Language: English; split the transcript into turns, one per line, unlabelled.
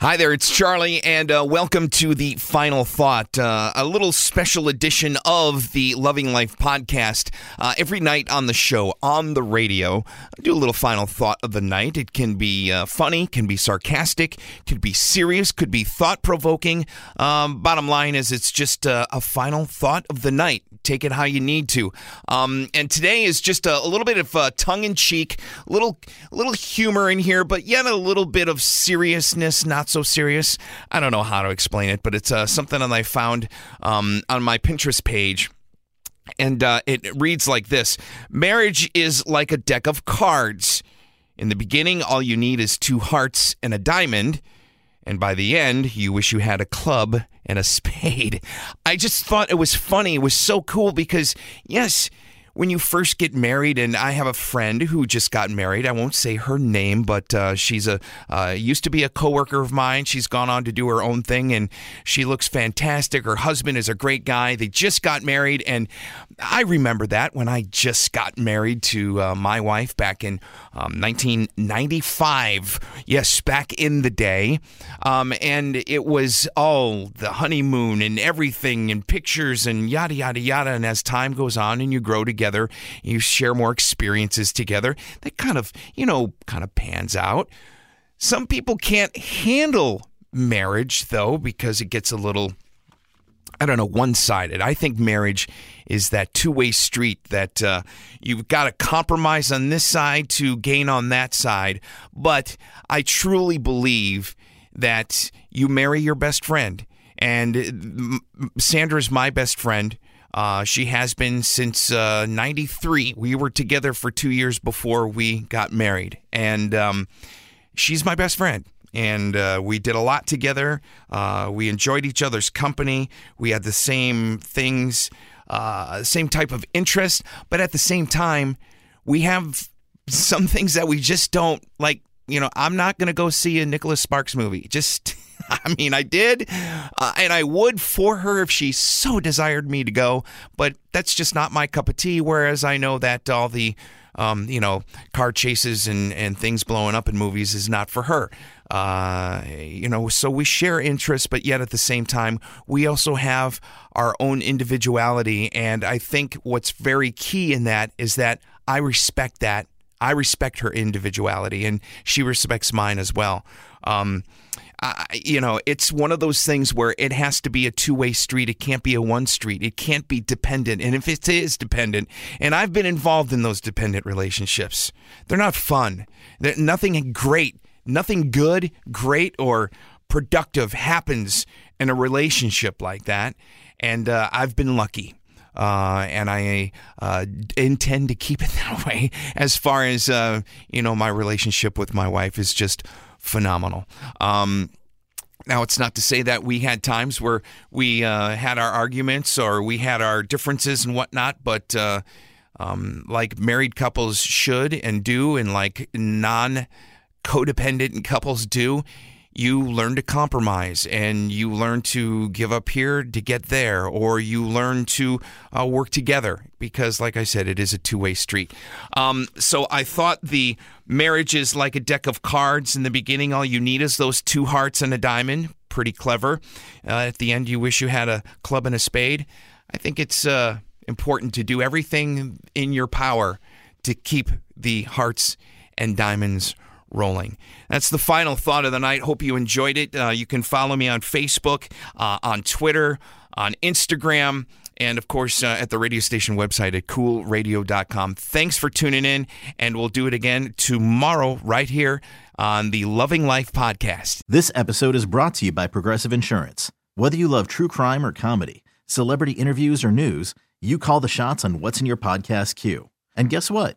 Hi there, it's Charlie, and uh, welcome to the final thought, uh, a little special edition of the Loving Life podcast. Uh, every night on the show, on the radio, I do a little final thought of the night. It can be uh, funny, can be sarcastic, could be serious, could be thought provoking. Um, bottom line is, it's just uh, a final thought of the night. Take it how you need to. Um, and today is just a, a little bit of uh, tongue in cheek, little little humor in here, but yet a little bit of seriousness, not so serious. I don't know how to explain it, but it's uh, something that I found um, on my Pinterest page. And uh, it reads like this Marriage is like a deck of cards. In the beginning, all you need is two hearts and a diamond. And by the end, you wish you had a club and a spade. I just thought it was funny. It was so cool because, yes, when you first get married, and I have a friend who just got married. I won't say her name, but uh, she's a uh, used to be a coworker of mine. She's gone on to do her own thing, and she looks fantastic. Her husband is a great guy. They just got married, and I remember that when I just got married to uh, my wife back in um, 1995. Yes, back in the day, um, and it was all the honeymoon and everything, and pictures and yada yada yada. And as time goes on, and you grow together, you share more experiences together. That kind of you know kind of pans out. Some people can't handle marriage though because it gets a little I don't know, one sided. I think marriage is that two way street that uh, you've got to compromise on this side to gain on that side. But I truly believe that you marry your best friend. And Sandra's my best friend. Uh, she has been since uh, 93. We were together for two years before we got married. And um, she's my best friend and uh, we did a lot together. Uh, we enjoyed each other's company. We had the same things, uh, same type of interest, but at the same time, we have some things that we just don't like. You know, I'm not going to go see a Nicholas Sparks movie. Just, I mean, I did, uh, and I would for her if she so desired me to go, but that's just not my cup of tea. Whereas I know that all the um, you know, car chases and, and things blowing up in movies is not for her. Uh, you know, so we share interests, but yet at the same time, we also have our own individuality. And I think what's very key in that is that I respect that. I respect her individuality, and she respects mine as well. Um, I, you know, it's one of those things where it has to be a two way street. It can't be a one street. It can't be dependent. And if it is dependent, and I've been involved in those dependent relationships, they're not fun. They're nothing great, nothing good, great, or productive happens in a relationship like that. And uh, I've been lucky. Uh, and I uh, intend to keep it that way. As far as uh, you know, my relationship with my wife is just phenomenal. Um, now, it's not to say that we had times where we uh, had our arguments or we had our differences and whatnot, but uh, um, like married couples should and do, and like non codependent couples do, you learn to compromise and you learn to give up here to get there, or you learn to uh, work together because, like I said, it is a two way street. Um, so I thought the marriage is like a deck of cards. In the beginning, all you need is those two hearts and a diamond. Pretty clever. Uh, at the end, you wish you had a club and a spade. I think it's uh, important to do everything in your power to keep the hearts and diamonds rolling. That's the final thought of the night. Hope you enjoyed it. Uh, you can follow me on Facebook, uh, on Twitter, on Instagram, and of course uh, at the radio station website at coolradio.com. Thanks for tuning in, and we'll do it again tomorrow right here on the Loving Life podcast.
This episode is brought to you by Progressive Insurance. Whether you love true crime or comedy, celebrity interviews or news, you call the shots on what's in your podcast queue. And guess what?